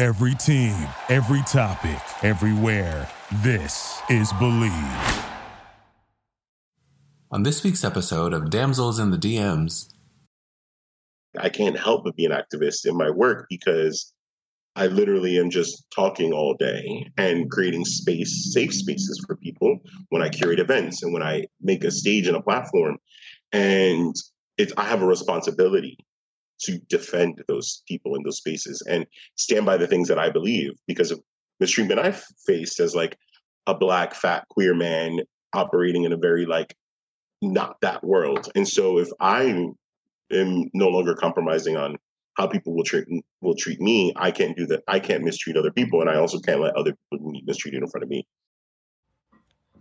Every team, every topic, everywhere. This is Believe. On this week's episode of Damsels in the DMs, I can't help but be an activist in my work because I literally am just talking all day and creating space, safe spaces for people when I curate events and when I make a stage and a platform. And it's I have a responsibility to defend those people in those spaces and stand by the things that I believe because of mistreatment I've faced as like a black fat queer man operating in a very like not that world. And so if I am no longer compromising on how people will treat will treat me, I can't do that. I can't mistreat other people, and I also can't let other people be mistreated in front of me.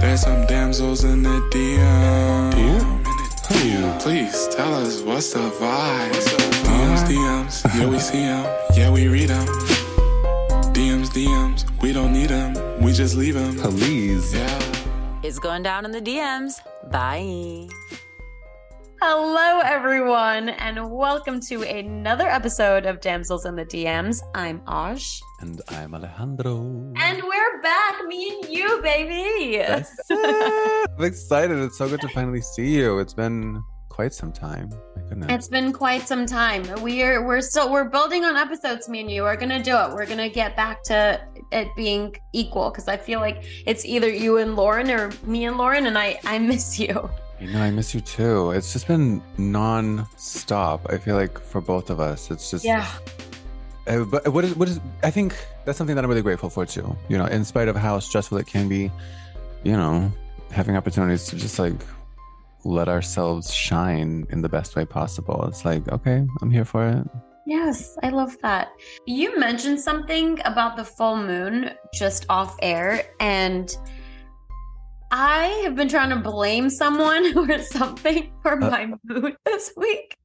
There's some damsels in the DM. DM? Who? Please tell us what's the vibe. DMs, DMs. Yeah, we see them. Yeah, we read them. DMs, DMs. We don't need them. We just leave them. Please. Yeah. It's going down in the DMs. Bye. Hello, everyone, and welcome to another episode of Damsels in the DMs. I'm Osh. And I'm Alejandro. And we're back, me and you, baby. I'm excited. It's so good to finally see you. It's been quite some time. My goodness. It's been quite some time. We're we're still we're building on episodes, me and you. We're gonna do it. We're gonna get back to it being equal because I feel like it's either you and Lauren or me and Lauren, and I I miss you. You know, I miss you too. It's just been non-stop. I feel like for both of us, it's just Yeah. Uh, but what is what is? I think that's something that I'm really grateful for too. You know, in spite of how stressful it can be, you know, having opportunities to just like let ourselves shine in the best way possible. It's like, okay, I'm here for it. Yes, I love that. You mentioned something about the full moon just off air, and I have been trying to blame someone or something for uh. my mood this week.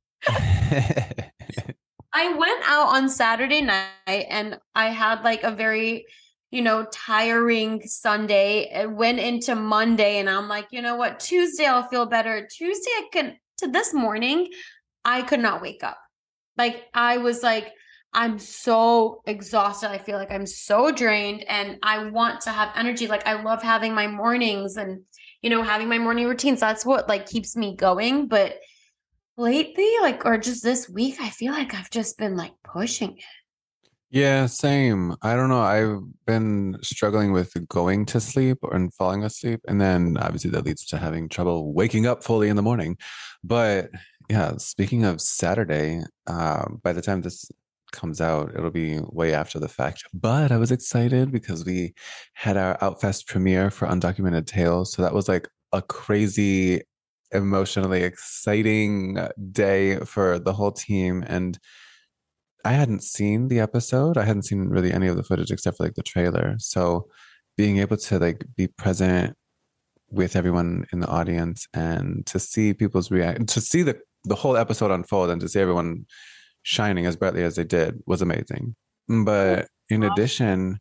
I went out on Saturday night and I had like a very, you know, tiring Sunday. It went into Monday and I'm like, you know what? Tuesday I'll feel better. Tuesday I can to this morning, I could not wake up. Like I was like, I'm so exhausted. I feel like I'm so drained and I want to have energy. Like I love having my mornings and you know, having my morning routines. That's what like keeps me going. But lately, like, or just this week, I feel like I've just been like pushing it. Yeah, same. I don't know. I've been struggling with going to sleep and falling asleep. And then obviously that leads to having trouble waking up fully in the morning. But yeah, speaking of Saturday, uh, by the time this comes out, it'll be way after the fact. But I was excited because we had our Outfest premiere for Undocumented Tales. So that was like a crazy, emotionally exciting day for the whole team. And I hadn't seen the episode. I hadn't seen really any of the footage except for like the trailer. So being able to like be present with everyone in the audience and to see people's reaction, to see the the whole episode unfold and to see everyone shining as brightly as they did was amazing. but in addition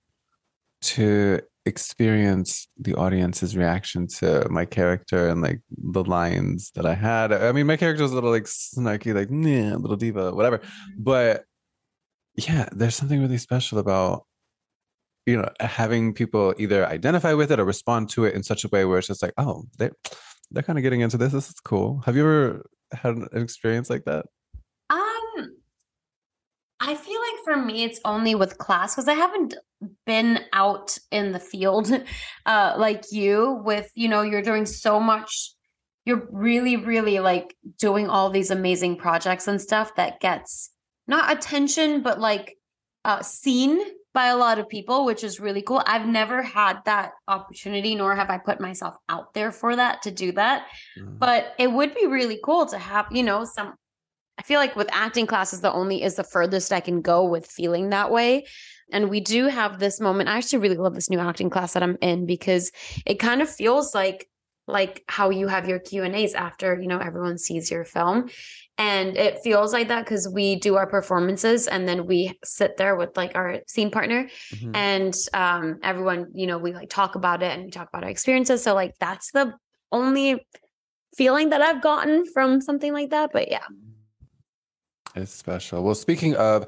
to experience the audience's reaction to my character and like the lines that I had. I mean, my character was a little like snarky, like nah, little diva, whatever. Mm-hmm. But yeah, there's something really special about you know having people either identify with it or respond to it in such a way where it's just like, oh, they they're kind of getting into this. This is cool. Have you ever had an experience like that? I feel like for me, it's only with class because I haven't been out in the field uh, like you. With you know, you're doing so much. You're really, really like doing all these amazing projects and stuff that gets not attention, but like uh, seen by a lot of people, which is really cool. I've never had that opportunity, nor have I put myself out there for that to do that. Mm. But it would be really cool to have, you know, some. I feel like with acting classes, the only is the furthest I can go with feeling that way. And we do have this moment. I actually really love this new acting class that I'm in because it kind of feels like like how you have your Q and A's after you know everyone sees your film, and it feels like that because we do our performances and then we sit there with like our scene partner mm-hmm. and um everyone you know we like talk about it and we talk about our experiences so like that's the only feeling that i've gotten from something like that but yeah it's special. Well, speaking of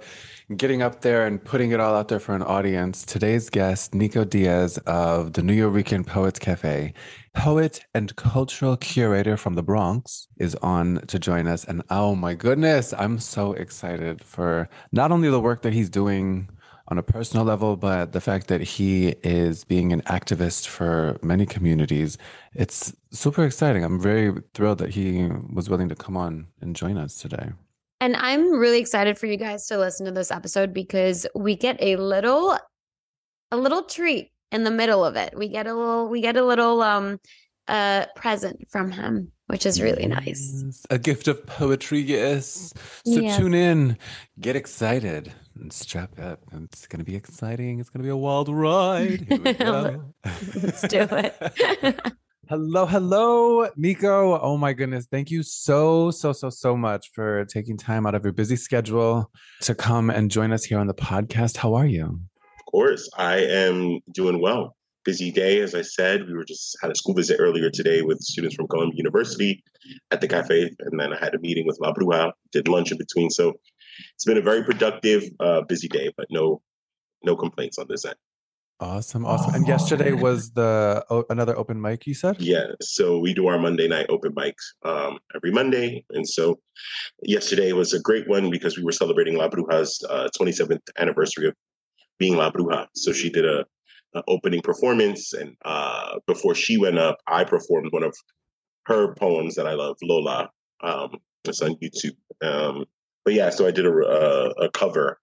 getting up there and putting it all out there for an audience, today's guest, Nicco Diaz of the Nuyorican Poets Cafe, poet and cultural curator from the Bronx, is on to join us. And oh my goodness, I'm so excited for not only the work that he's doing on a personal level, but the fact that he is being an activist for many communities. It's super exciting. I'm very thrilled that he was willing to come on and join us today. And I'm really excited for you guys to listen to this episode because we get a little a little treat in the middle of it. We get a little we get a little um uh present from him, which is really nice. A gift of poetry, yes. So yeah. tune in, get excited, and strap up. It's gonna be exciting. It's gonna be a wild ride. Let's do it. Hello, hello, Nicco. Oh my goodness. Thank you so, so, so, so much for taking time out of your busy schedule to come and join us here on the podcast. How are you? Of course, I am doing well. Busy day, as I said. We were just had a school visit earlier today with students from Columbia University at the cafe, and then I had a meeting with La Bruja, did lunch in between. So it's been a very productive, uh, busy day, but no, no complaints on this end. Awesome, awesome. And yesterday was the oh, another open mic. You said, yeah. So we do our Monday night open mics um, every Monday, and so yesterday was a great one because we were celebrating La Bruja's uh, 27th anniversary of being La Bruja. So she did a, a opening performance, and uh, before she went up, I performed one of her poems that I love, Lola. Um, it's on YouTube. Um, but yeah, so I did a, a, a cover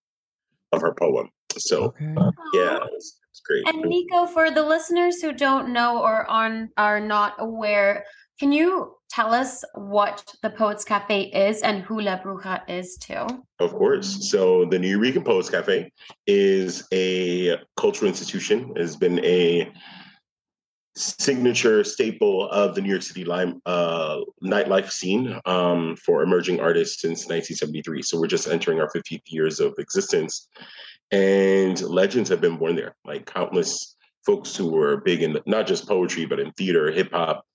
of her poem. So okay. uh, yeah, it's great. And Nicco, for the listeners who don't know or are, are not aware, can you tell us what the Poets Cafe is and who La Bruja is too? Of course. So the Nuyorican Poets Cafe is a cultural institution. It has been a signature staple of the New York City lime, uh, nightlife scene um, for emerging artists since 1973. So we're just entering our 50th years of existence and legends have been born there. Like countless folks who were big in not just poetry, but in theater, hip hop,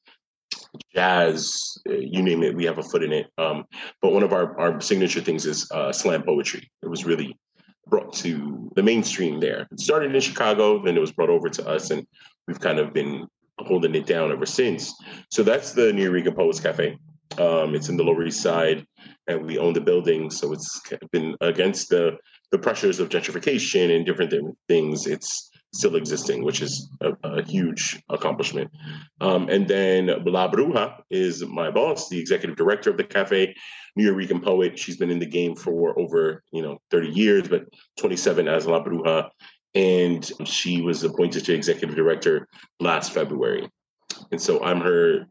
jazz, uh, you name it, we have a foot in it. Um, but one of our, our signature things is uh, slam poetry. It was really brought to the mainstream there. It started in Chicago, then it was brought over to us, and we've kind of been holding it down ever since. So that's the new Nuyorican Poets Cafe. Um, it's in the Lower East Side, and we own the building. So it's been against the the pressures of gentrification and different th- things, it's still existing, which is a, a huge accomplishment. Um, and then La Bruja is my boss, the executive director of the cafe, New Nuyorican poet. She's been in the game for over you know 30 years, but 27 as La Bruja, and she was appointed to executive director last February. And so I'm her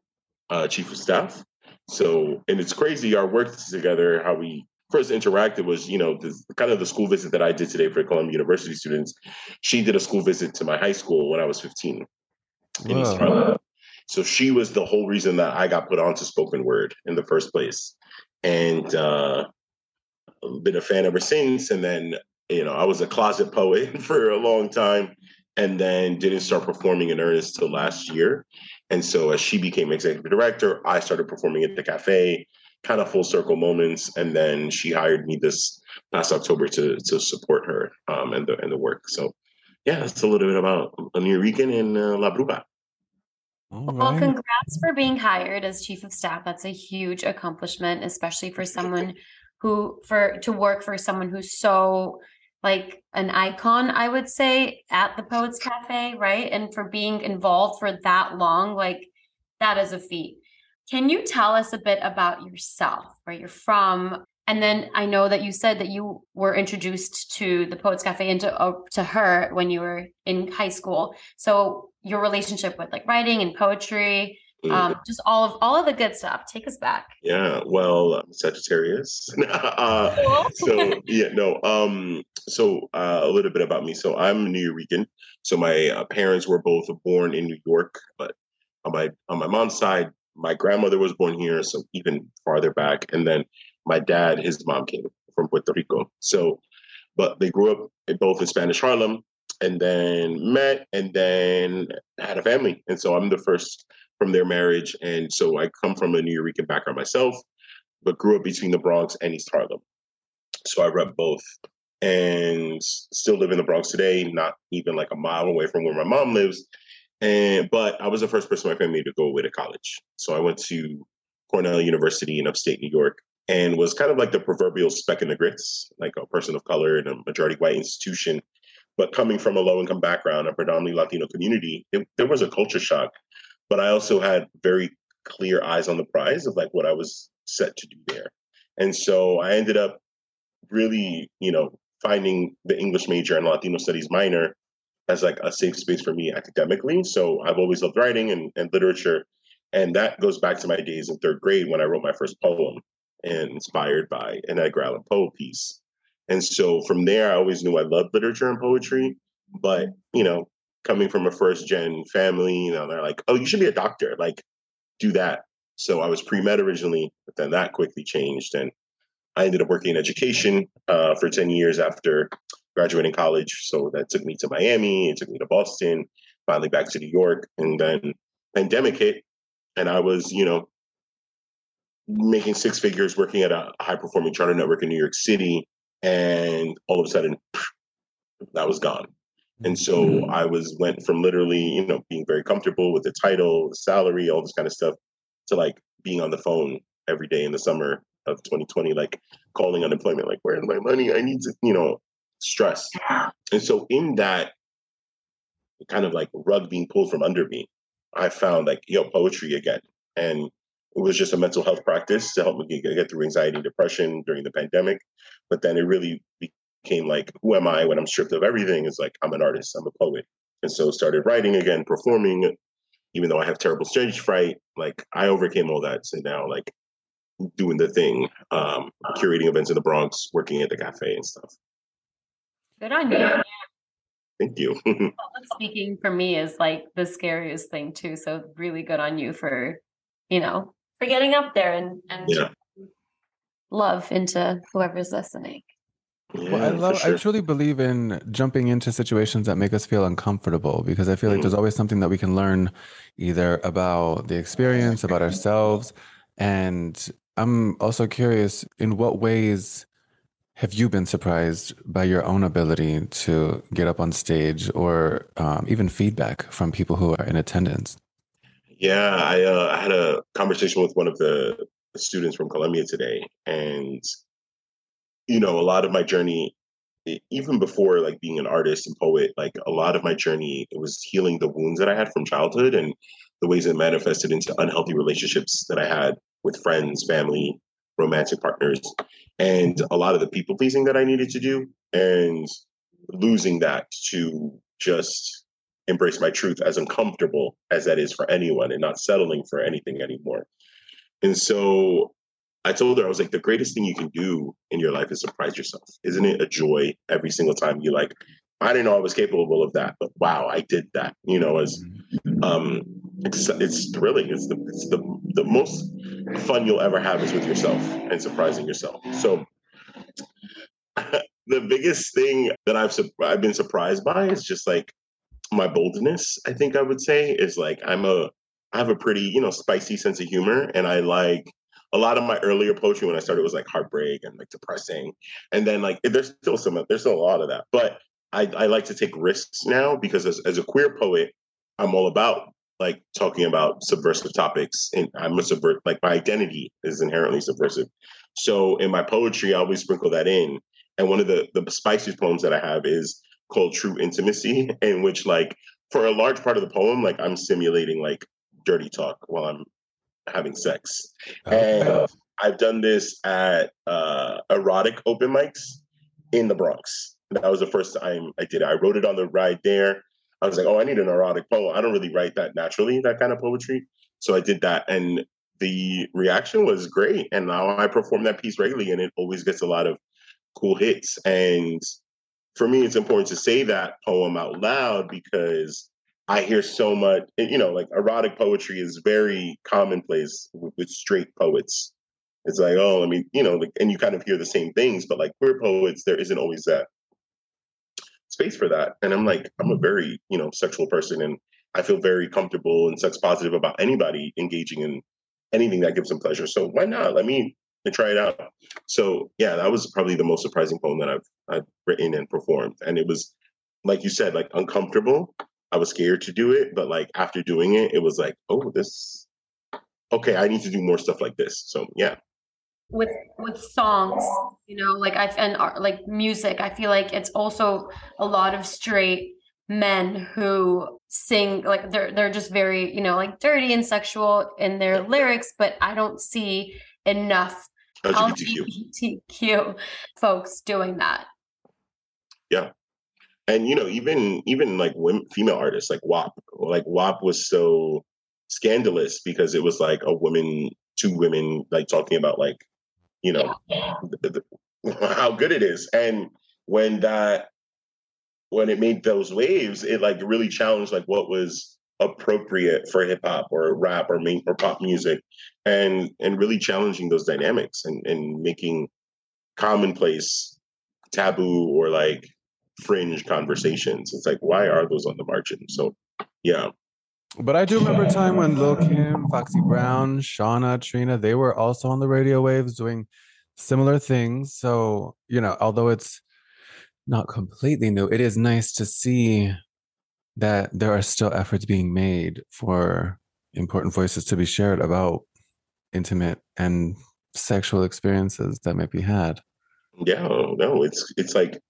uh, chief of staff. So, and it's crazy our work together, how we first interacted was, you know, the, kind of the school visit that I did today for Columbia University students. She did a school visit to my high school when I was 15 in East Carolina. So she was the whole reason that I got put onto spoken word in the first place. And uh, been a fan ever since. And then you know, I was a closet poet for a long time and then didn't start performing in earnest till last year. And so as she became executive director, I started performing at the cafe, kind of full circle moments. And then she hired me this last October to to support her um, and the and the work. So yeah, that's a little bit about Nuyorican and uh, La Bruja. Well, congrats for being hired as chief of staff. That's a huge accomplishment, especially for someone who for to work for someone who's so like an icon, I would say, at the Poets Cafe, right? And for being involved for that long, like that is a feat. Can you tell us a bit about yourself, where you're from? And then I know that you said that you were introduced to the Poets Cafe and to, uh, to her when you were in high school. So your relationship with like writing and poetry, um, just all of all of the good stuff. Take us back. Yeah, well, I'm Sagittarius. uh, cool. so yeah, no. Um, so uh, a little bit about me. So I'm New Yorker. So my uh, parents were both born in New York, but on my on my mom's side, my grandmother was born here, so even farther back. And then my dad, his mom came from Puerto Rico. So, but they grew up both in Spanish Harlem, and then met, and then had a family. And so I'm the first from their marriage. And so I come from a Nuyorican background myself, but grew up between the Bronx and East Harlem. So I rep both and still live in the Bronx today, not even like a mile away from where my mom lives. And but I was the first person in my family to go away to college. So I went to Cornell University in upstate New York and was kind of like the proverbial speck in the grits, like a person of color in a majority white institution. But coming from a low income background, a predominantly Latino community, it, there was a culture shock but I also had very clear eyes on the prize of like what I was set to do there. And so I ended up really, you know, finding the English major and Latino studies minor as like a safe space for me academically. So I've always loved writing and, and literature. And that goes back to my days in third grade when I wrote my first poem and inspired by an Edgar Allan Poe piece. And so from there, I always knew I loved literature and poetry. But, you know, coming from a first gen family, you know, they're like, oh, you should be a doctor. Like, do that. So I was pre med originally, but then that quickly changed. And I ended up working in education uh, for 10 years after graduating college. So that took me to Miami, it took me to Boston, finally back to New York. And then pandemic hit, and I was, you know, making six figures working at a high performing charter network in New York City. And all of a sudden, that was gone. And so mm-hmm. I was went from literally, you know, being very comfortable with the title, the salary, all this kind of stuff, to like being on the phone every day in the summer of 2020, like calling unemployment, like, where's my money? I need to, you know, stress. And so in that kind of like rug being pulled from under me, I found like, yo, poetry again. And it was just a mental health practice to help me get, get through anxiety and depression during the pandemic. But then it really became like, who am I when I'm stripped of everything? It's like, I'm an artist, I'm a poet. And so started writing again, performing, even though I have terrible stage fright, like I overcame all that. So now like doing the thing, um, curating events in the Bronx, working at the cafe and stuff. Good on you. Thank you. Public speaking for me is like the scariest thing too. So really good on you for, you know, for getting up there and and yeah. love into whoever's listening. Yeah, well, I love. Sure. I truly believe in jumping into situations that make us feel uncomfortable because I feel like mm. there's always something that we can learn, either about the experience, about ourselves, and I'm also curious in what ways have you been surprised by your own ability to get up on stage, or um, even feedback from people who are in attendance? Yeah, I, uh, I had a conversation with one of the students from Columbia today, and you know, a lot of my journey, even before like being an artist and poet, like a lot of my journey, it was healing the wounds that I had from childhood and the ways it manifested into unhealthy relationships that I had with friends, family, romantic partners, and a lot of the people pleasing that I needed to do, and losing that to just embrace my truth as uncomfortable as that is for anyone and not settling for anything anymore. And so I told her, I was like, the greatest thing you can do in your life is surprise yourself. Isn't it a joy every single time you like, I didn't know I was capable of that, but wow, I did that. You know, as um, it's it's thrilling. It's the it's the the most fun you'll ever have is with yourself and surprising yourself. So the biggest thing that I've I've been surprised by is just like my boldness. I think I would say is like I'm a I have a pretty you know spicy sense of humor, and I like a lot of my earlier poetry when I started was like heartbreak and like depressing, and then like there's still some there's still a lot of that, but I, I like to take risks now because as, as a queer poet, I'm all about like talking about subversive topics and I'm a subvert like my identity is inherently subversive. So in my poetry, I always sprinkle that in. And one of the the spiciest poems that I have is called True Intimacy, in which like for a large part of the poem, like I'm simulating like dirty talk while I'm having sex. Okay. And I've done this at uh, erotic open mics in the Bronx. That was the first time I did it. I wrote it on the ride there. I was like, oh, I need an erotic poem. I don't really write that naturally, that kind of poetry. So I did that. And the reaction was great. And now I perform that piece regularly and it always gets a lot of cool hits. And for me, it's important to say that poem out loud because I hear so much, you know, like erotic poetry is very commonplace with, with straight poets. It's like, oh, I mean, you know, like, and you kind of hear the same things, but like queer poets, there isn't always that space for that. And I'm like, I'm a very, you know, sexual person and I feel very comfortable and sex positive about anybody engaging in anything that gives them pleasure. So why not? Let me try it out. So yeah, that was probably the most surprising poem that I've I've written and performed. And it was like you said, like uncomfortable. I was scared to do it, but like after doing it, it was like, oh, this okay, I need to do more stuff like this. So yeah with with songs you know like i and uh, like music i feel like it's also a lot of straight men who sing like they're they're just very you know like dirty and sexual in their lyrics but i don't see enough LGBTQ, LGBTQ folks doing that. Yeah. And you know even even like women female artists like WAP like WAP was so scandalous because it was like a woman two women like talking about like you know the, the, how good it is. And when that when it made those waves it like really challenged like what was appropriate for hip hop or rap or main or pop music and and really challenging those dynamics and and making commonplace taboo or like fringe conversations. It's like why are those on the margin? So yeah but I do remember a time when Lil Kim, Foxy Brown, Shawnna, Trina, they were also on the radio waves doing similar things. So, you know, although it's not completely new, it is nice to see that there are still efforts being made for important voices to be shared about intimate and sexual experiences that might be had. Yeah, oh, no, it's it's like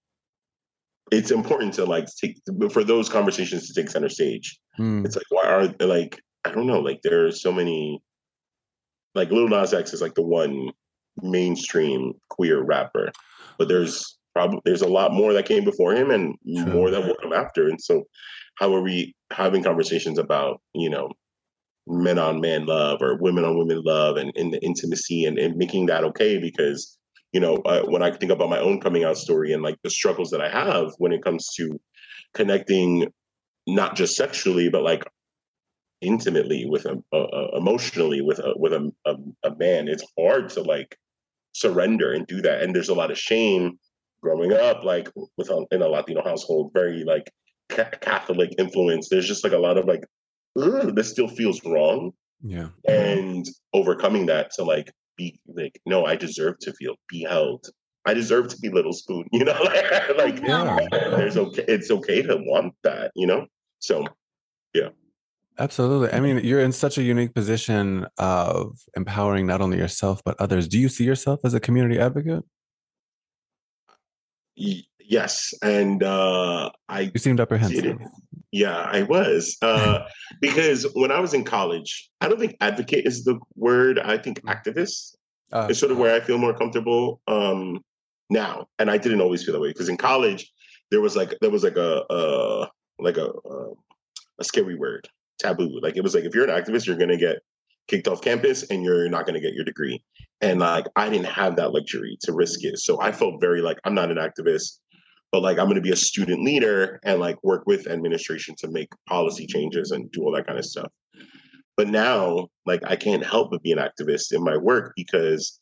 it's important to like take for those conversations to take center stage. Mm. It's like why are like I don't know like there are so many like Lil Nas X is like the one mainstream queer rapper, but there's probably there's a lot more that came before him and True. more that will come after. And so, how are we having conversations about you know men on man love or women on women love and, and the intimacy and, and making that okay because you know, uh, when I think about my own coming out story and like the struggles that I have when it comes to connecting, not just sexually, but like intimately with a, uh, emotionally with a with a, a, a man, it's hard to like surrender and do that. And there's a lot of shame growing up, like with a, in a Latino household, very like Catholic influence. There's just like a lot of like, this still feels wrong. Yeah. And overcoming that to like be like, no, I deserve to feel beheld. I deserve to be little spoon, you know, like yeah. there's okay. It's okay to want that, you know? So yeah. Absolutely. I mean, you're in such a unique position of empowering not only yourself, but others. Do you see yourself as a community advocate? Yes. And uh, I. You seemed apprehensive. Yeah, I was. Uh, because when I was in college, I don't think advocate is the word. I think mm. activist uh, is sort of where I feel more comfortable um, now. And I didn't always feel that way because in college, there was like, there was like a, a like a, a, a scary word, taboo. Like it was like, if you're an activist, you're going to get kicked off campus and you're not going to get your degree. And like, I didn't have that luxury to risk it. So I felt very like, I'm not an activist but like I'm going to be a student leader and like work with administration to make policy changes and do all that kind of stuff. But now, like I can't help but be an activist in my work because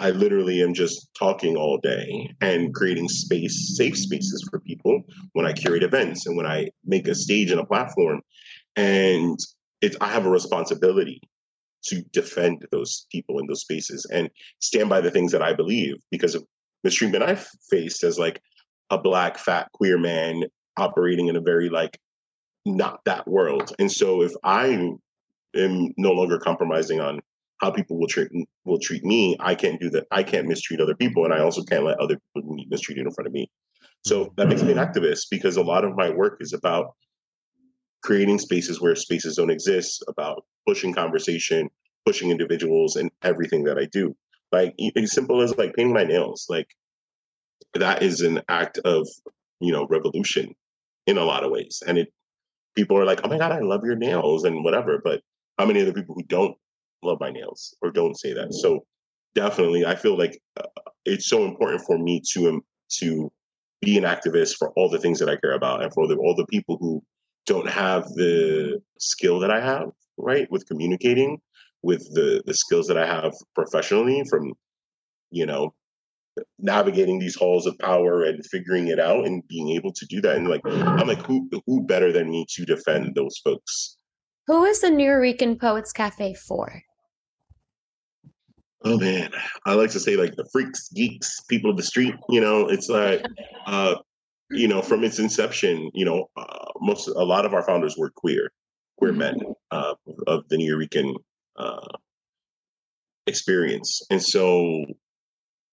I literally am just talking all day and creating space, safe spaces for people when I curate events and when I make a stage and a platform. And it's I have a responsibility to defend those people in those spaces and stand by the things that I believe because of mistreatment I've faced as like a black fat queer man operating in a very like not that world. And so if I am no longer compromising on how people will treat will treat me, I can't do that. I can't mistreat other people, and I also can't let other people be mistreated in front of me. So mm-hmm. that makes me an mm-hmm. activist because a lot of my work is about creating spaces where spaces don't exist, about pushing conversation, pushing individuals, and everything that I do. Like as simple as like painting my nails, like that is an act of you know revolution in a lot of ways, and it people are like, oh my god, I love your nails and whatever, but how many other people who don't love my nails or don't say that. So definitely, I feel like uh, it's so important for me to um, to be an activist for all the things that I care about and for the, all the people who don't have the skill that I have, right, with communicating, with the the skills that I have professionally from, you know, navigating these halls of power and figuring it out and being able to do that. And like, I'm like, who who better than me to defend those folks? Who is the Nuyorican Poets Cafe for? oh man, I like to say like the freaks, geeks, people of the street. You know, it's like, uh, you know, from its inception, you know, uh, most a lot of our founders were queer, queer men uh, of the Nuyorican uh, experience, and so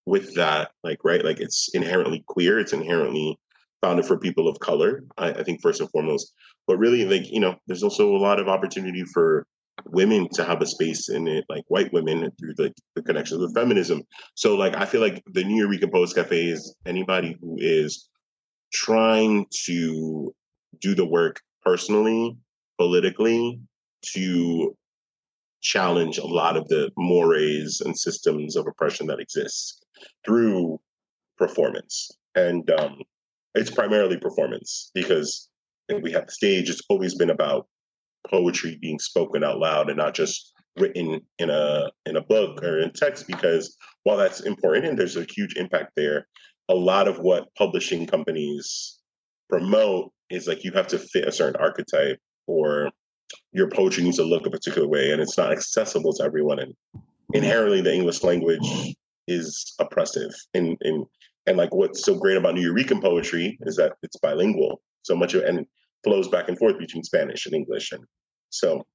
with that, like right, like it's inherently queer. It's inherently founded for people of color. I, I think first and foremost, but really, like you know, there's also a lot of opportunity for women to have a space in it, like white women through the, the connections with feminism. So like I feel like the Nuyorican Poets Cafe is anybody who is trying to do the work personally, politically, to challenge a lot of the mores and systems of oppression that exists through performance. And um, it's primarily performance because we have the stage. It's always been about poetry being spoken out loud and not just written in a in a book or in text because while that's important and there's a huge impact there a lot of what publishing companies promote is like you have to fit a certain archetype or your poetry needs to look a particular way and it's not accessible to everyone and inherently the english language is oppressive and and and like what's so great about Nuyorican poetry is that it's bilingual so much of and flows back and forth between Spanish and English. And so,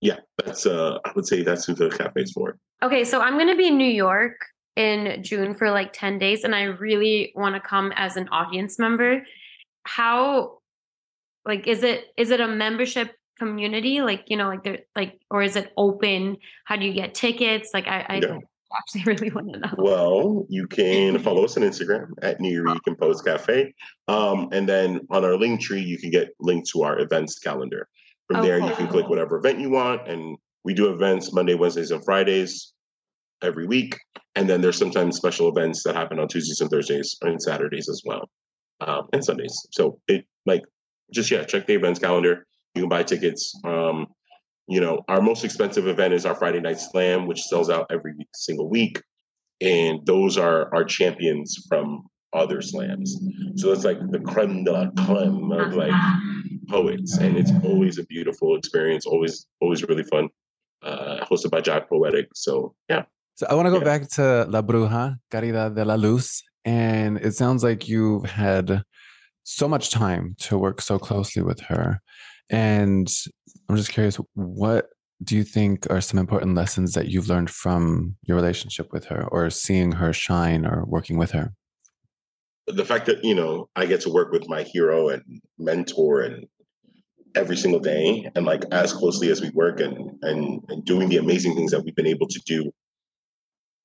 yeah, that's uh, I would say that's who the cafe's for. Okay, so I'm gonna be in New York in June for like 10 days, and I really want to come as an audience member. How like is it is it a membership community like you know like there like or is it open how do you get tickets like i, I yeah. Actually really want to know. Well, you can follow us on Instagram at Nuyorican Poets Cafe. Um, and then on our link tree, you can get linked to our events calendar. From okay. there, you can click whatever event you want. And we do events Monday, Wednesdays, and Fridays every week. And then there's sometimes special events that happen on Tuesdays and Thursdays and Saturdays as well. Um, and Sundays. So it like just yeah, check the events calendar. You can buy tickets. Um, you know, our most expensive event is our Friday night slam, which sells out every single week. And those are our champions from other slams. So it's like the creme de la creme of like poets. And it's always a beautiful experience, always, always really fun. Uh, hosted by Jack Poetic. So yeah. So I want to go yeah. back to La Bruja, Caridad de la Luz. And it sounds like you've had so much time to work so closely with her. And I'm just curious, what do you think are some important lessons that you've learned from your relationship with her or seeing her shine or working with her? The fact that, you know, I get to work with my hero and mentor and every single day and like as closely as we work and and and doing the amazing things that we've been able to do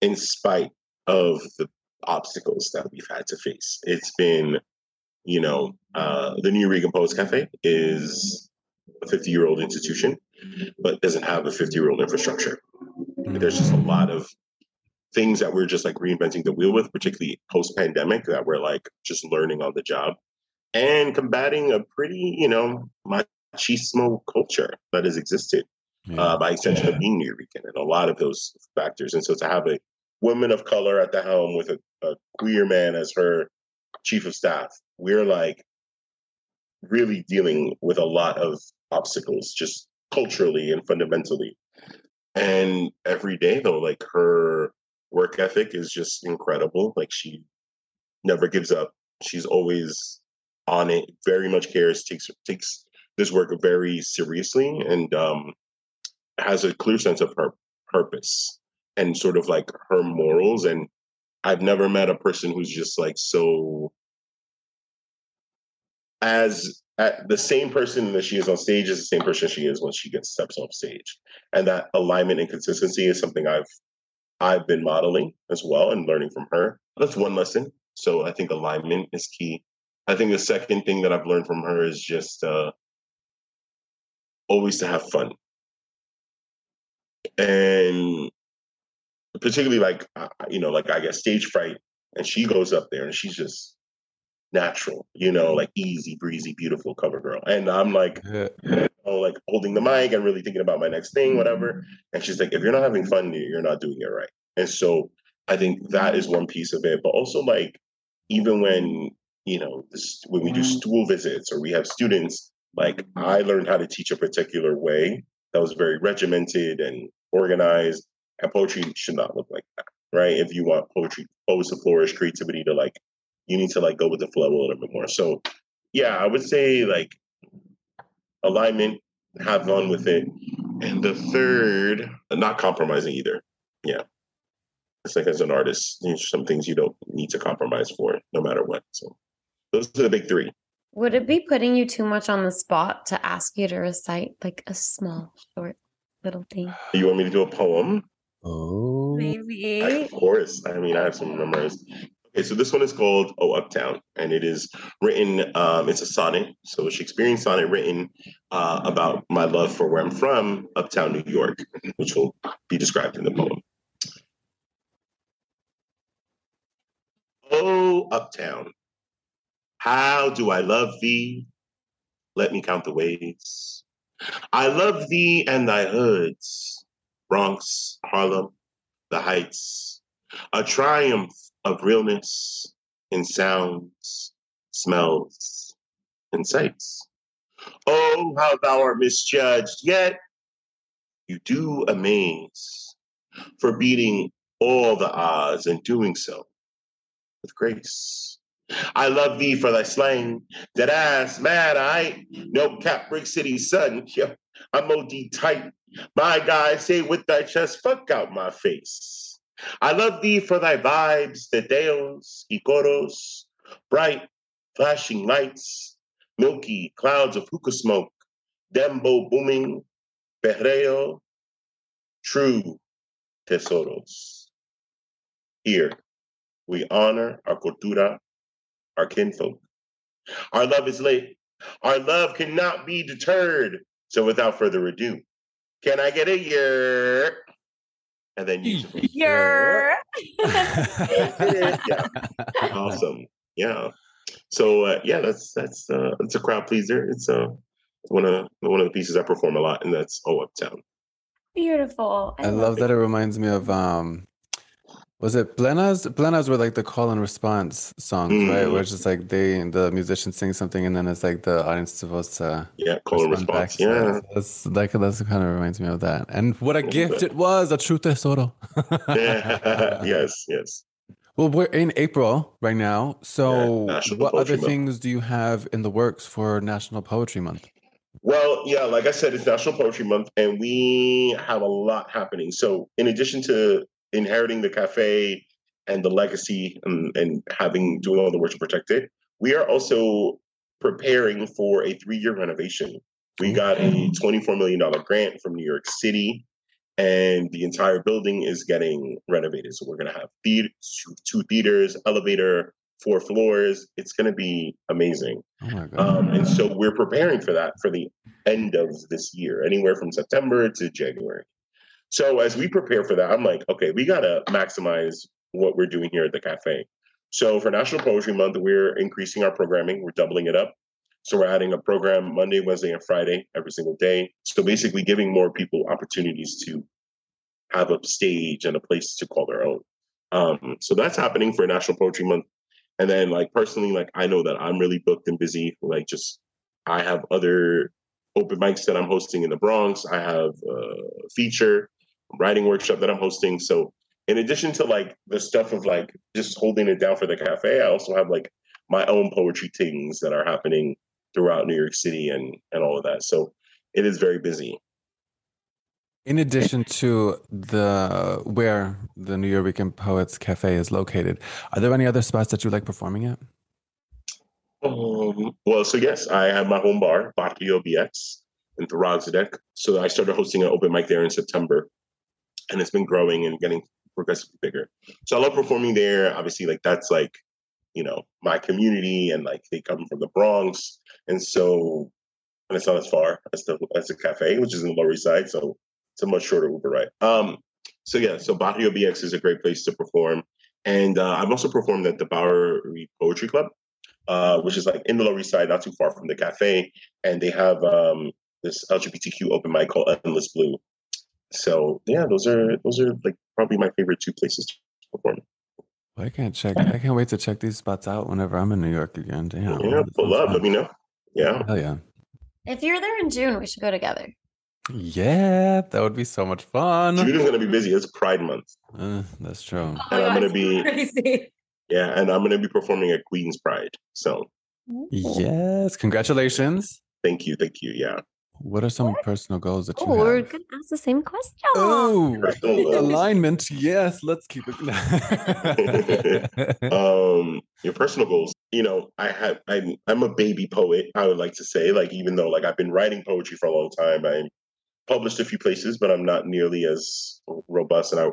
in spite of the obstacles that we've had to face. It's been, you know, uh, the Nuyorican Poets Cafe is a 50 year old institution, but doesn't have a 50 year old infrastructure. Mm-hmm. There's just a lot of things that we're just like reinventing the wheel with, particularly post pandemic, that we're like just learning on the job and combating a pretty, you know, machismo culture that has existed yeah. uh, by extension yeah. of being Nuyorican and a lot of those factors. And so to have a woman of color at the helm with a, a queer man as her chief of staff, we're like really dealing with a lot of obstacles just culturally and fundamentally. And every day though, like her work ethic is just incredible. Like she never gives up. She's always on it, very much cares, takes takes this work very seriously and um has a clear sense of her purpose and sort of like her morals and I've never met a person who's just like so as at the same person that she is on stage is the same person she is when she gets steps off stage. And that alignment and consistency is something I've I've been modeling as well and learning from her. That's one lesson. So I think alignment is key. I think the second thing that I've learned from her is just uh, always to have fun. And particularly like uh, you know, like I get stage fright, and she goes up there and she's just natural, you know, mm-hmm. like easy breezy, beautiful cover girl, and I'm like, you know, like holding the mic and really thinking about my next thing, whatever. Mm-hmm. And she's like, if you're not having fun, you're not doing it right. And so I think that is one piece of it, but also like even when you know this, when we do mm-hmm. stool visits or we have students, like I learned how to teach a particular way that was very regimented and organized and poetry should not look like that, right? If you want poetry, poets to flourish, creativity to like, you need to like go with the flow a little bit more. So, yeah, I would say like alignment, have fun with it, and the third, uh, not compromising either. Yeah, it's like as an artist, there's some things you don't need to compromise for, no matter what. So, those are the big three. Would it be putting you too much on the spot to ask you to recite like a small, short little thing? You want me to do a poem? Oh, Maybe. Of course. I mean, I have some memories. Okay, so this one is called Oh Uptown, and it is written, um, it's a sonnet. So, a Shakespearean sonnet written uh, about my love for where I'm from, Uptown, New York, which will be described in the poem. Oh, Uptown, how do I love thee? Let me count the ways. I love thee and thy hoods, Bronx, Harlem, the Heights, a triumph of realness in sounds, smells, and sights. Oh, how thou art misjudged, yet you do amaze for beating all the odds and doing so with grace. I love thee for thy slang, that ass, mad eye, no cap brick city son. I'm OD tight. My guy, say with thy chest, fuck out my face. I love thee for thy vibes, the deos, icoros, bright, flashing lights, milky clouds of hookah smoke, dembow booming, perreo, true tesoros. Here, we honor our cultura, our kinfolk. Our love is late. Our love cannot be deterred. So without further ado, can I get a year? And then you You're yeah. awesome. Yeah. So uh, yeah, that's that's uh, it's a crowd pleaser. It's uh, one of one of the pieces I perform a lot, and that's Oh Uptown. beautiful. I love that it reminds me of um was it Plenas? Plenas were like the call and response songs, right? Mm-hmm. Where it's just like they the musicians sing something and then it's like the audience is supposed to Yeah, call and response. that. Yeah. So That's like that's kind of reminds me of that. And what a gift bit. it was, a true tesoro. yes, yes. Well, we're in April right now. So National what other Month. things do you have in the works for National Poetry Month? Well, yeah, like I said, it's National Poetry Month, and we have a lot happening. So, in addition to inheriting the cafe and the legacy and, and having doing all the work to protect it, we are also preparing for a three-year renovation. We got a twenty-four million dollar grant from New York City, and the entire building is getting renovated. So we're going to have theater, two theaters, elevator, four floors. It's going to be amazing. Oh my god. Um, and so we're preparing for that for the end of this year, anywhere from September to January. So as we prepare for that, I'm like, okay, we got to maximize what we're doing here at the cafe. So for National Poetry Month, we're increasing our programming, we're doubling it up. So we're adding a program Monday, Wednesday, and Friday every single day. So basically giving more people opportunities to have a stage and a place to call their own. Um, so that's happening for National Poetry Month. And then like personally, like I know that I'm really booked and busy. Like just I have other open mics that I'm hosting in the Bronx. I have a feature writing workshop that I'm hosting. So in addition to like the stuff of like just holding it down for the cafe, I also have like my own poetry things that are happening throughout New York City and and all of that. So it is very busy. In addition to the where the Nuyorican Poets Cafe is located, are there any other spots that you like performing at? Um, well, so yes, I have my home bar, Barrio BX in Throggs Neck. So I started hosting an open mic there in September, and it's been growing and getting progressively bigger. So I love performing there. Obviously, like that's like you know my community, and like they come from the Bronx, and so and it's not as far as the as the cafe, which is in the Lower East Side. So it's a much shorter Uber ride. Um, so yeah, so Barrio BX is a great place to perform, and uh, I've also performed at the Bowery Poetry Club, uh, which is like in the Lower East Side, not too far from the cafe, and they have um, this LGBTQ open mic called Endless Blue. So yeah, those are those are like probably my favorite two places to perform. Well, I can't check. I can't wait to check these spots out whenever I'm in New York again. Damn. Yeah, pull up. Let me know. Yeah. Hell yeah. If you're there in June, we should go together. Yeah, that would be so much fun. June is gonna be busy. It's Pride Month. Uh, that's true. And I'm gonna be crazy. yeah, and I'm gonna be performing at Queen's Pride. So Yes, congratulations. thank you, thank you. Yeah. What are some personal goals that you Oh, we're gonna ask the same question. Oh, alignment. Yes, let's keep it. um your personal goals you know i have I'm, I'm a baby poet i would like to say like even though like i've been writing poetry for a long time i published a few places but i'm not nearly as robust and i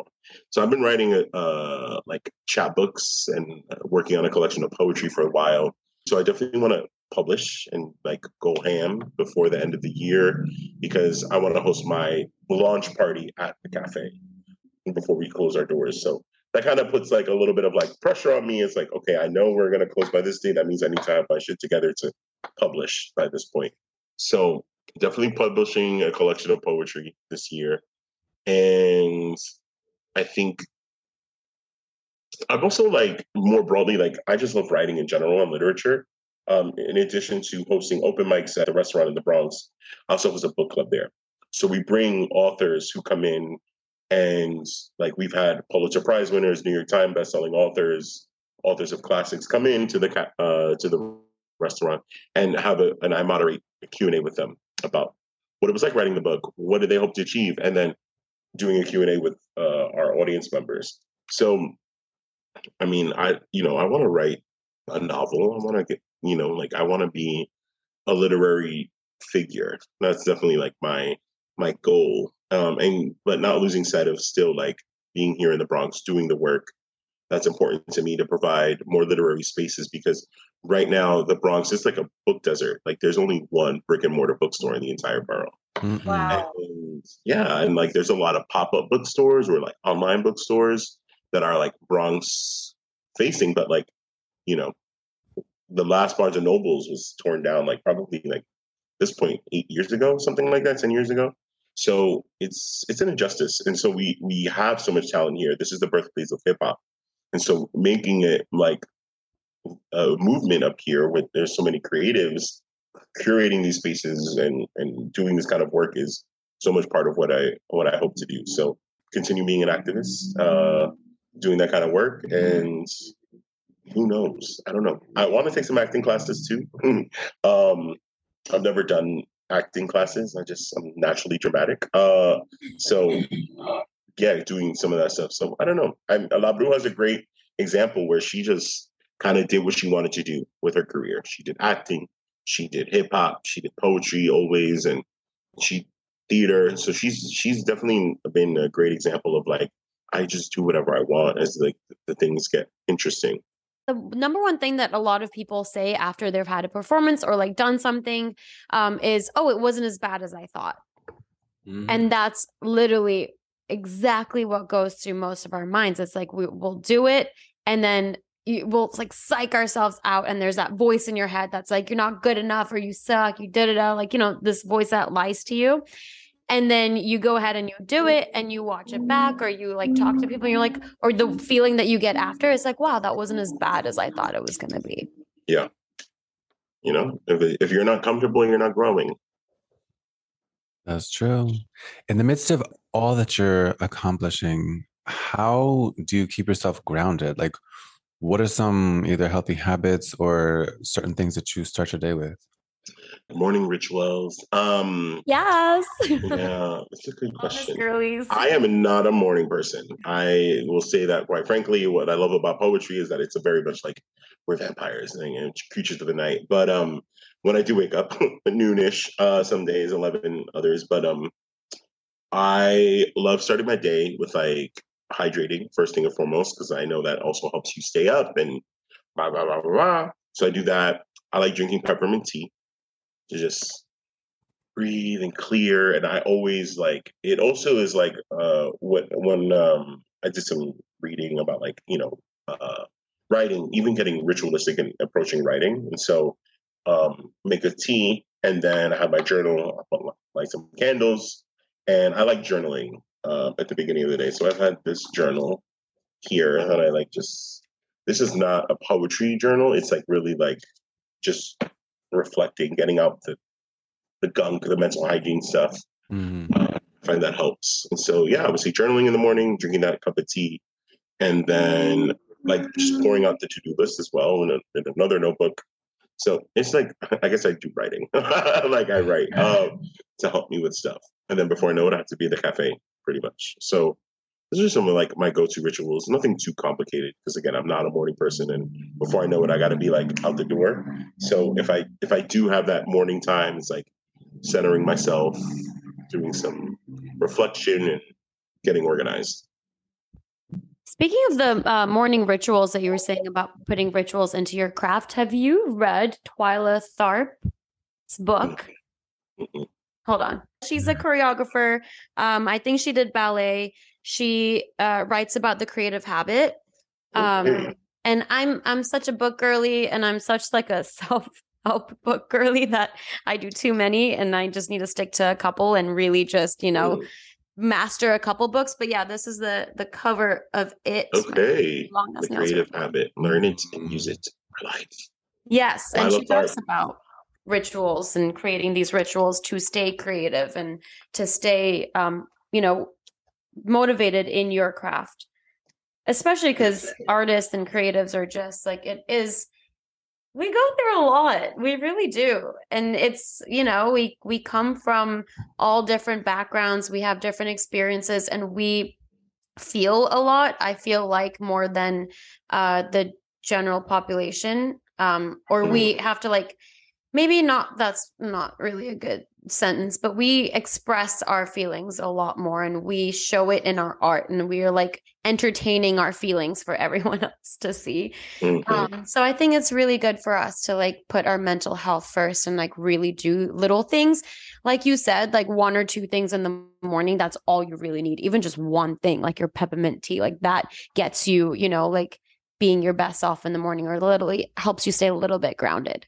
so i've been writing uh like chapbooks and uh, working on a collection of poetry for a while so i definitely want to publish and like go ham before the end of the year because i want to host my launch party at the cafe before we close our doors so that kind of puts like a little bit of like pressure on me. It's like, okay, I know we're gonna close by this date. That means I need to have my shit together to publish by this point. So definitely publishing a collection of poetry this year. And I think I'm also like more broadly, like I just love writing in general and literature. Um, in addition to hosting open mics at the restaurant in the Bronx, I also host a book club there. So we bring authors who come in and like we've had Pulitzer Prize winners, New York Times bestselling authors, authors of classics come into the uh, to the restaurant and have a and I moderate a Q and A with them about what it was like writing the book, what did they hope to achieve, and then doing a Q and A with uh, our audience members. So, I mean, I you know I want to write a novel. I want to get you know like I want to be a literary figure. That's definitely like my my goal um, and but not losing sight of still like being here in the Bronx, doing the work that's important to me to provide more literary spaces because right now the Bronx is like a book desert. Like there's only one brick and mortar bookstore in the entire borough. Mm-mm. Wow. And yeah, and like there's a lot of pop up bookstores or like online bookstores that are like Bronx facing, but like you know, the last Barnes and Nobles was torn down like probably like this point eight years ago, something like that, ten years ago. So it's it's an injustice, and so we we have so much talent here. This is the birthplace of hip hop, and so making it like a movement up here with there's so many creatives curating these spaces and and doing this kind of work is so much part of what I what I hope to do. So continue being an activist, uh, doing that kind of work, and who knows? I don't know. I want to take some acting classes too. um, I've never done acting classes. I just I'm naturally dramatic. Uh, so yeah, doing some of that stuff. So I don't know. I, La Bruja has a great example where she just kind of did what she wanted to do with her career. She did acting, she did hip hop, she did poetry always, and she theater. So she's she's definitely been a great example of like I just do whatever I want as like the things get interesting. The number one thing that a lot of people say after they've had a performance or like done something um, is, "Oh, it wasn't as bad as I thought," Mhm. and that's literally exactly what goes through most of our minds. It's like we, we'll do it, and then we'll like psych ourselves out, and there's that voice in your head that's like, "You're not good enough," or "You suck," "You did it," like you know this voice that lies to you. And then you go ahead and you do mm. it and you watch it back or you like talk to people and you're like or the feeling that you get after is like wow that wasn't as bad as i thought it was going to be Yeah. You know, if, if you're not comfortable, you're not growing. That's true. In the midst of all that you're accomplishing, how do you keep yourself grounded? Like, what are some either healthy habits or certain things that you start your day with? Morning rituals. Um, yes yeah, it's a good question. girlies I am not a morning person. I will say that quite frankly. What I love about poetry is that it's a very much like we're vampires and, and creatures of the night. But um, when I do wake up noonish, uh, some days eleven, others. But um, I love starting my day with like hydrating first thing and foremost because I know that also helps you stay up and blah blah blah blah. blah. So I do that. I like drinking peppermint tea to just breathe and clear and i always like it also is like uh what when um i did some reading about like you know uh writing even getting ritualistic and approaching writing and so um make a tea and then i have my journal I put, like some candles and i like journaling uh, at the beginning of the day so i've had this journal here that i like just this is not a poetry journal it's like really like just reflecting getting out the the gunk, the mental hygiene stuff. Mhm. Uh, I find that helps. And so, yeah, obviously journaling in the morning, drinking that cup of tea, and then like just pouring out the to do list as well in, a, in another notebook. So it's like, I guess I do writing. like I write um, to help me with stuff. And then before I know it, I have to be in the cafe pretty much. So those are some of like my go-to rituals. Nothing too complicated because again, I'm not a morning person, and before I know it, I got to be like out the door. So if I if I do have that morning time, it's like centering myself, doing some reflection, and getting organized. Speaking of the uh, morning rituals that you were saying about putting rituals into your craft, have you read Twyla Tharp's book? Mm-mm. Hold on. She's a choreographer. Um, I think she did ballet. She uh, writes about the creative habit. Um, Okay. and I'm I'm such a book girly, and I'm such like a self help book girly that I do too many, and I just need to stick to a couple and really just you know Mm. master a couple books. But yeah, this is the the cover of it. Okay. The creative habit. Learn it and use it for life. Yes, and she talks about rituals and creating these rituals to stay creative and to stay, um, you know, motivated in your craft. Especially because artists and creatives are just like it is. We go through a lot. We really do, and it's you know we we come from all different backgrounds. We have different experiences, and we feel a lot. I feel like more than uh, the general population um or we have to like maybe not that's not really a good sentence but we express our feelings a lot more and we show it in our art and we are like entertaining our feelings for everyone else to see Mhm. um so i think it's really good for us to like put our mental health first and like really do little things like you said like one or two things in the morning that's all you really need even just one thing like your peppermint tea like that gets you you know like being your best self in the morning or literally helps you stay a little bit grounded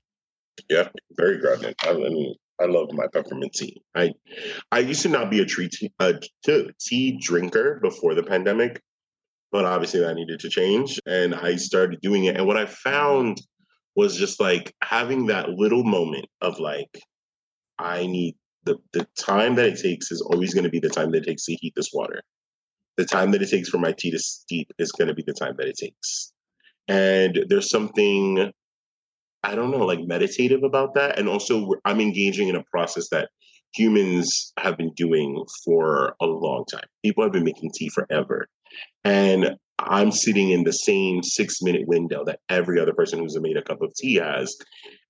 Yeah, very grounded. I mean, I love my peppermint tea. I I used to not be a tea, a tea drinker before the pandemic, but obviously that needed to change, and I started doing it. And what I found was just like having that little moment of like, I need the the time that it takes is always going to be the time that it takes to heat this water. The time that it takes for my tea to steep is going to be the time that it takes. And there's something I don't know, like meditative about that. And also, I'm engaging in a process that humans have been doing for a long time. People have been making tea forever. And I'm sitting in the same six minute window that every other person who's made a cup of tea has.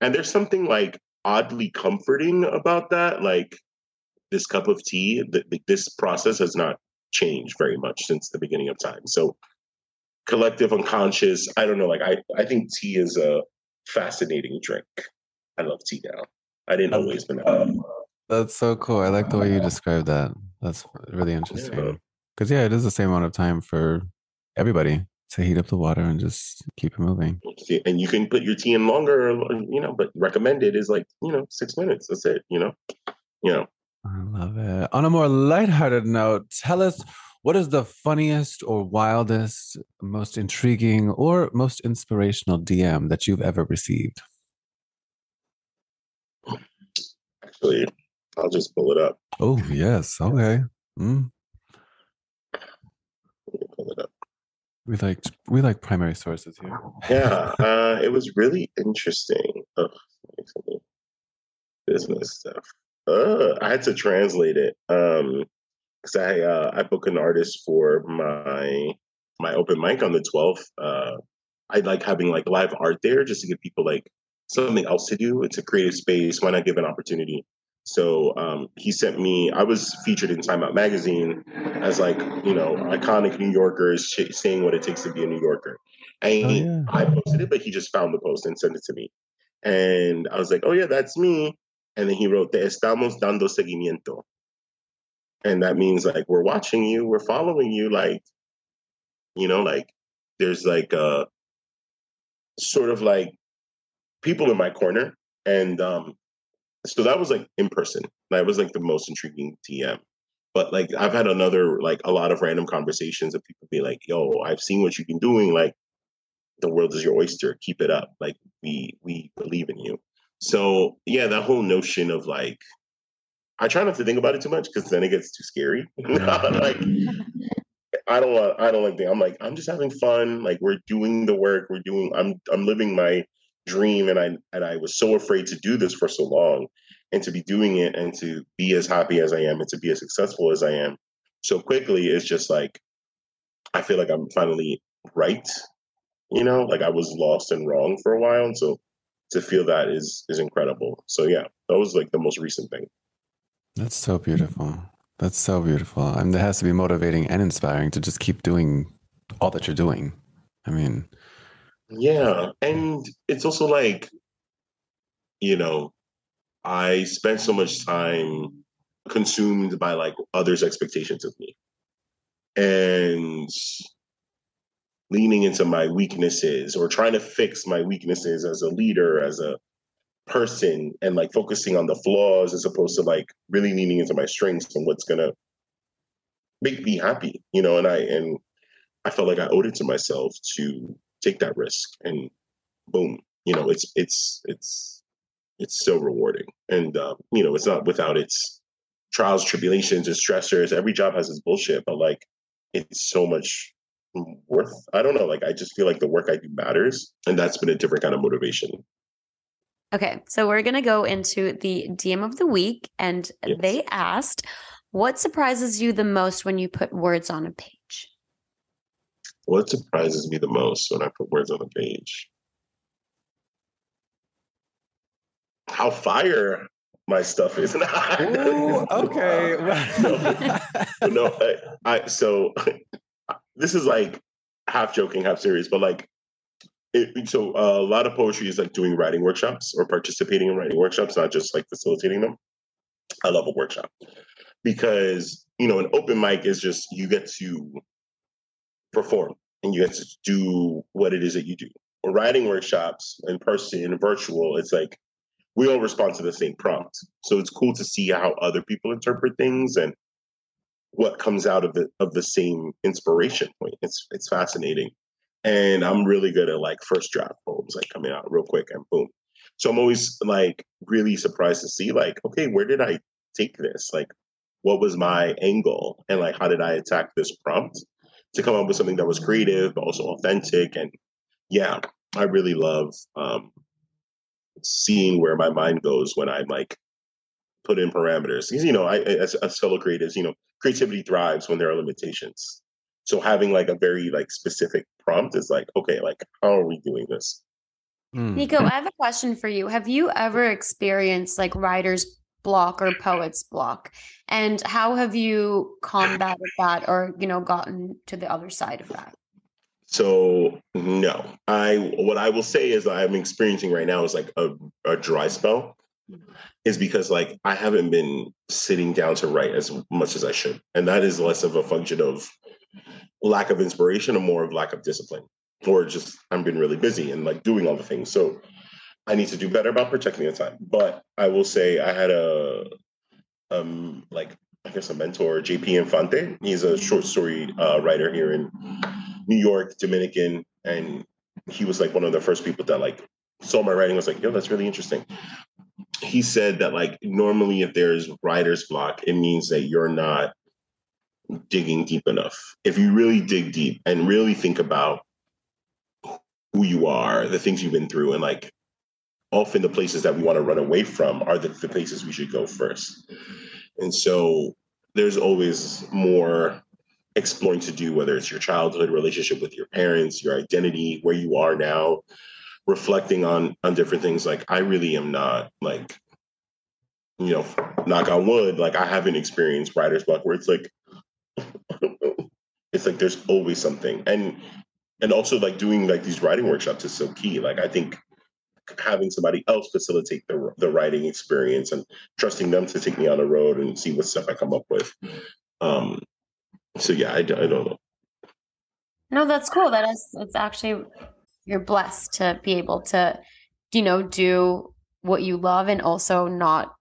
And there's something like oddly comforting about that. Like this cup of tea, th- th- this process has not changed very much since the beginning of time. So, collective unconscious, I don't know, like I, I think tea is a fascinating drink. I love tea now. I didn't always, but now. That's so cool. I like the way you describe that. That's really interesting. Because yeah, it is the same amount of time for everybody to heat up the water and just keep it moving. And you can put your tea in longer, you know, but recommended is like, you know, six minutes. That's it, you know? You know, I love it. On a more lighthearted note, tell us what is the funniest or wildest, most intriguing, or most inspirational DM that you've ever received? Actually, I'll just pull it up. Oh, yes. Okay. Mm. Pull it up. We like we like primary sources here. Yeah, uh, it was really interesting. Business stuff. Uh, I had to translate it um, because I uh, I booked an artist for my my open mic on the twelfth. Uh, I like having like live art there just to give people like something else to do. It's a creative space. Why not give an opportunity? So um, he sent me. I was featured in Time Out magazine as like you know iconic New Yorkers sh- saying what it takes to be a New Yorker. And Oh, yeah. I posted it, but he just found the post and sent it to me. And I was like, "Oh yeah, that's me." And then he wrote, "Te estamos dando seguimiento," and that means like we're watching you, we're following you. Like, you know, like there's like a sort of like people in my corner, and um, so that was like in person. That was like the most intriguing DM. But like I've had another like a lot of random conversations of people be like, "Yo, I've seen what you've been doing. Like, the world is your oyster. Keep it up. Like we we believe in you." So yeah, that whole notion of like, I try not to think about it too much because then it gets too scary. like I don't want. I don't like that. I'm like I'm just having fun. Like we're doing the work. We're doing. I'm I'm living my dream, and I and I was so afraid to do this for so long, and to be doing it, and to be as happy as I am, and to be as successful as I am, so quickly. It's just like I feel like I'm finally right. You know, like I was lost and wrong for a while, and so to feel that is is incredible. So yeah, that was like the most recent thing. That's so beautiful. That's so beautiful. And it has to be motivating and inspiring to just keep doing all that you're doing. I mean, Yeah. And it's also like, you know, I spent so much time consumed by like others' expectations of me. And leaning into my weaknesses or trying to fix my weaknesses as a leader, as a person, and like focusing on the flaws as opposed to like really leaning into my strengths and what's gonna make me happy, you know, and I and I felt like I owed it to myself to take that risk and boom, you know, it's it's it's it's so rewarding. And uh, you know, it's not without its trials, tribulations, and stressors. Every job has its bullshit, but like it's so much worth. I don't know. Like I just feel like the work I do matters, and that's been a different kind of motivation. Okay, so we're going to go into the DM of the week. And Yes. they asked, What surprises you the most when you put words on a page? What surprises me the most when I put words on a page? How fire my stuff is. Ooh, okay. no, no I, I so this is like half joking, half serious, but like it, so uh, a lot of poetry is like doing writing workshops or participating in writing workshops, not just like facilitating them. I love a workshop because you know an open mic is just you get to perform and you get to do what it is that you do. Or writing workshops in person, and virtual, it's like we all respond to the same prompt. So it's cool to see how other people interpret things and what comes out of the of the same inspiration point. It's it's fascinating. And I'm really good at like first draft poems, like coming out real quick and boom. So I'm always like really surprised to see like, okay, where did I take this? Like, what was my angle? And like how did I attack this prompt to come up with something that was creative but also authentic? And yeah, I really love um seeing where my mind goes when I'm like put in parameters. Because you know, I as, as fellow creatives, you know, creativity thrives when there are limitations. So having like a very like specific prompt is like, okay, like how are we doing this? Mm. Nicco, I have a question for you. Have you ever experienced like writer's block or poet's block? And how have you combated that or, you know, gotten to the other side of that? So no, I what I will say is I'm experiencing right now is like a, a dry spell, is because like I haven't been sitting down to write as much as I should, and that is less of a function of lack of inspiration or more of lack of discipline, or just I'm been really busy and like doing all the things. So I need to do better about protecting the time. But I will say I had a um like I guess a mentor, JP Infante. He's a short story uh, writer here in New York, Dominican, and he was like one of the first people that like saw my writing. Was like, yo, that's really interesting. He said that like normally if there's writer's block, it means that you're not digging deep enough. If you really dig deep and really think about who you are, the things you've been through, and like often the places that we want to run away from are the, the places we should go first. And so there's always more exploring to do, whether it's your childhood relationship with your parents, your identity, where you are now, reflecting on on different things. Like I really am not like, you know, knock on wood, like I haven't experienced writer's block where it's like it's like there's always something. And and also like doing like these writing workshops is so key. Like I think having somebody else facilitate the, the writing experience and trusting them to take me on the road and see what stuff I come up with. Um, so yeah, I, I don't know. No, that's cool. That is, it's actually, you're blessed to be able to, you know, do what you love and also not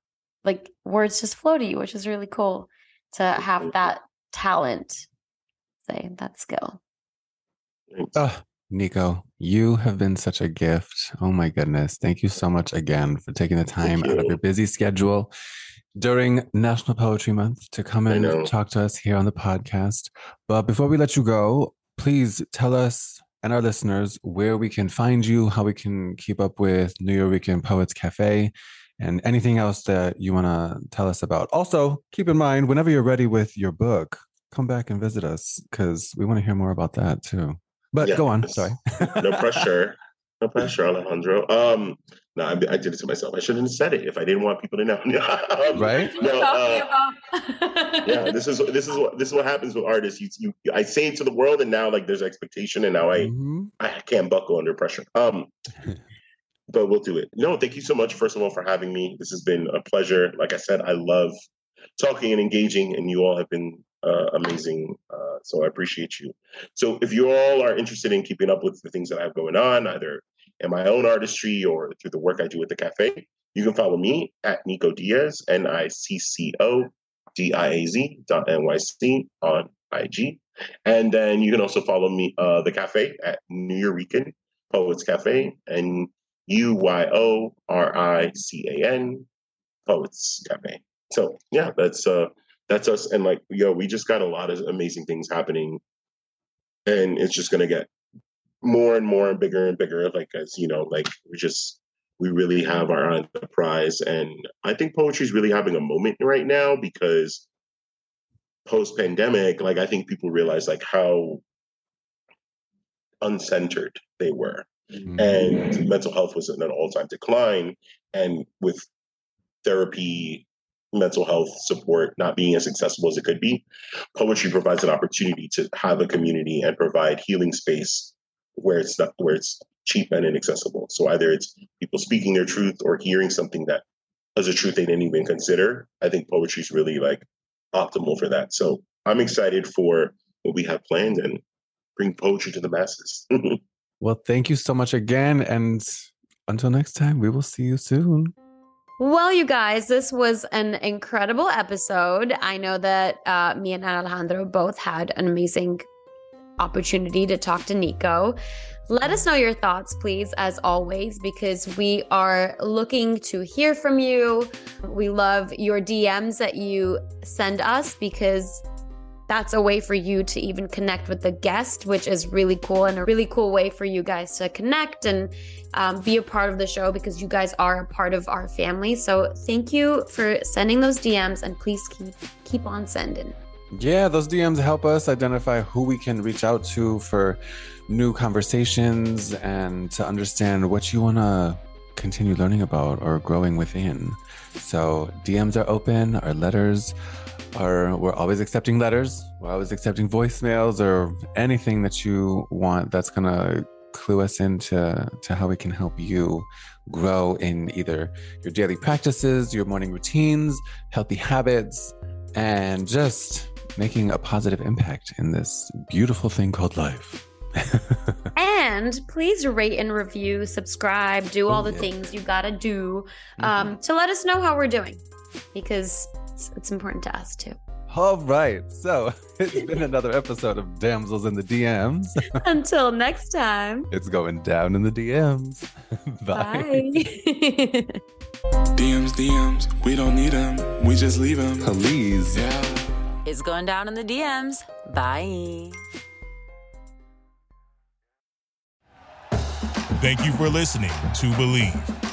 like words just flow to you, which is really cool to have that talent, say that skill. Oh, Nicco, you have been such a gift. Oh my goodness. Thank you so much again for taking the time out of your busy schedule during National Poetry Month to come and talk to us here on the podcast. But before we let you go, please tell us and our listeners where we can find you, how we can keep up with Nuyorican Poets Cafe, and anything else that you want to tell us about. Also, keep in mind, whenever you're ready with your book, come back and visit us because we want to hear more about that too. But yeah, go on. Sorry. no pressure. No pressure, Alejandro. Um, no, I, I, did it to myself. I shouldn't have said it if I didn't want people to know. um, right? No, uh, yeah, this is this is what this is what happens with artists. You, you, I say it to the world, and now like there's expectation, and now I mm-hmm. I can't buckle under pressure. Um, but we'll do it. No, thank you so much, first of all, for having me. This has been a pleasure. Like I said, I love talking and engaging, and you all have been uh, amazing. Uh, so I appreciate you. So if you all are interested in keeping up with the things that I have going on, either in my own artistry or through the work I do at the cafe, you can follow me at Nicco Diaz, N I C C O D I A Z dot N Y C on IG. And then you can also follow me, uh, the cafe at New Nuyorican Poets Cafe and U Y O R I C A N Poets Cafe. So yeah, that's uh that's us. And like, yo, we just got a lot of amazing things happening. And it's just gonna get more and more and bigger and bigger. Like as you know, like we just we really have our eye on the prize. And I think poetry is really having a moment right now because post pandemic, like I think people realize like how uncentered they were. Mm-hmm. And mental health was in an all time decline. And with therapy mental health support not being as accessible as it could be, poetry provides an opportunity to have a community and provide healing space where it's not where it's cheap and inaccessible. So either it's people speaking their truth or hearing something that is a truth they didn't even consider. I think poetry is really like optimal for that. So I'm excited for what we have planned and bring poetry to the masses. well, thank you so much again. And until next time, we will see you soon. Well, you guys, this was an incredible episode. I know that uh, me and Alejandro both had an amazing opportunity to talk to Nicco. Let us know your thoughts, please, as always, because we are looking to hear from you. We love your DMs that you send us because that's a way for you to even connect with the guest, which is really cool and a really cool way for you guys to connect and um, be a part of the show because you guys are a part of our family. So thank you for sending those DMs and please keep keep on sending. Yeah, those DMs help us identify who we can reach out to for new conversations and to understand what you want to continue learning about or growing within. So DMs are open, our letters are we're always accepting letters, we're always accepting voicemails or anything that you want that's gonna clue us into to how we can help you grow in either your daily practices, your morning routines, healthy habits, and just making a positive impact in this beautiful thing called life. and please rate and review, subscribe, do all oh, the things you gotta do um, mm-hmm. to let us know how we're doing. Because It's, it's important to us too. All right. So it's been another episode of Damsels in the DMs. Until next time. It's going down in the DMs. Bye. Bye. DMs, DMs, we don't need them. We just leave them. Please. Yeah. It's going down in the DMs. Bye. Thank you for listening to Bleav.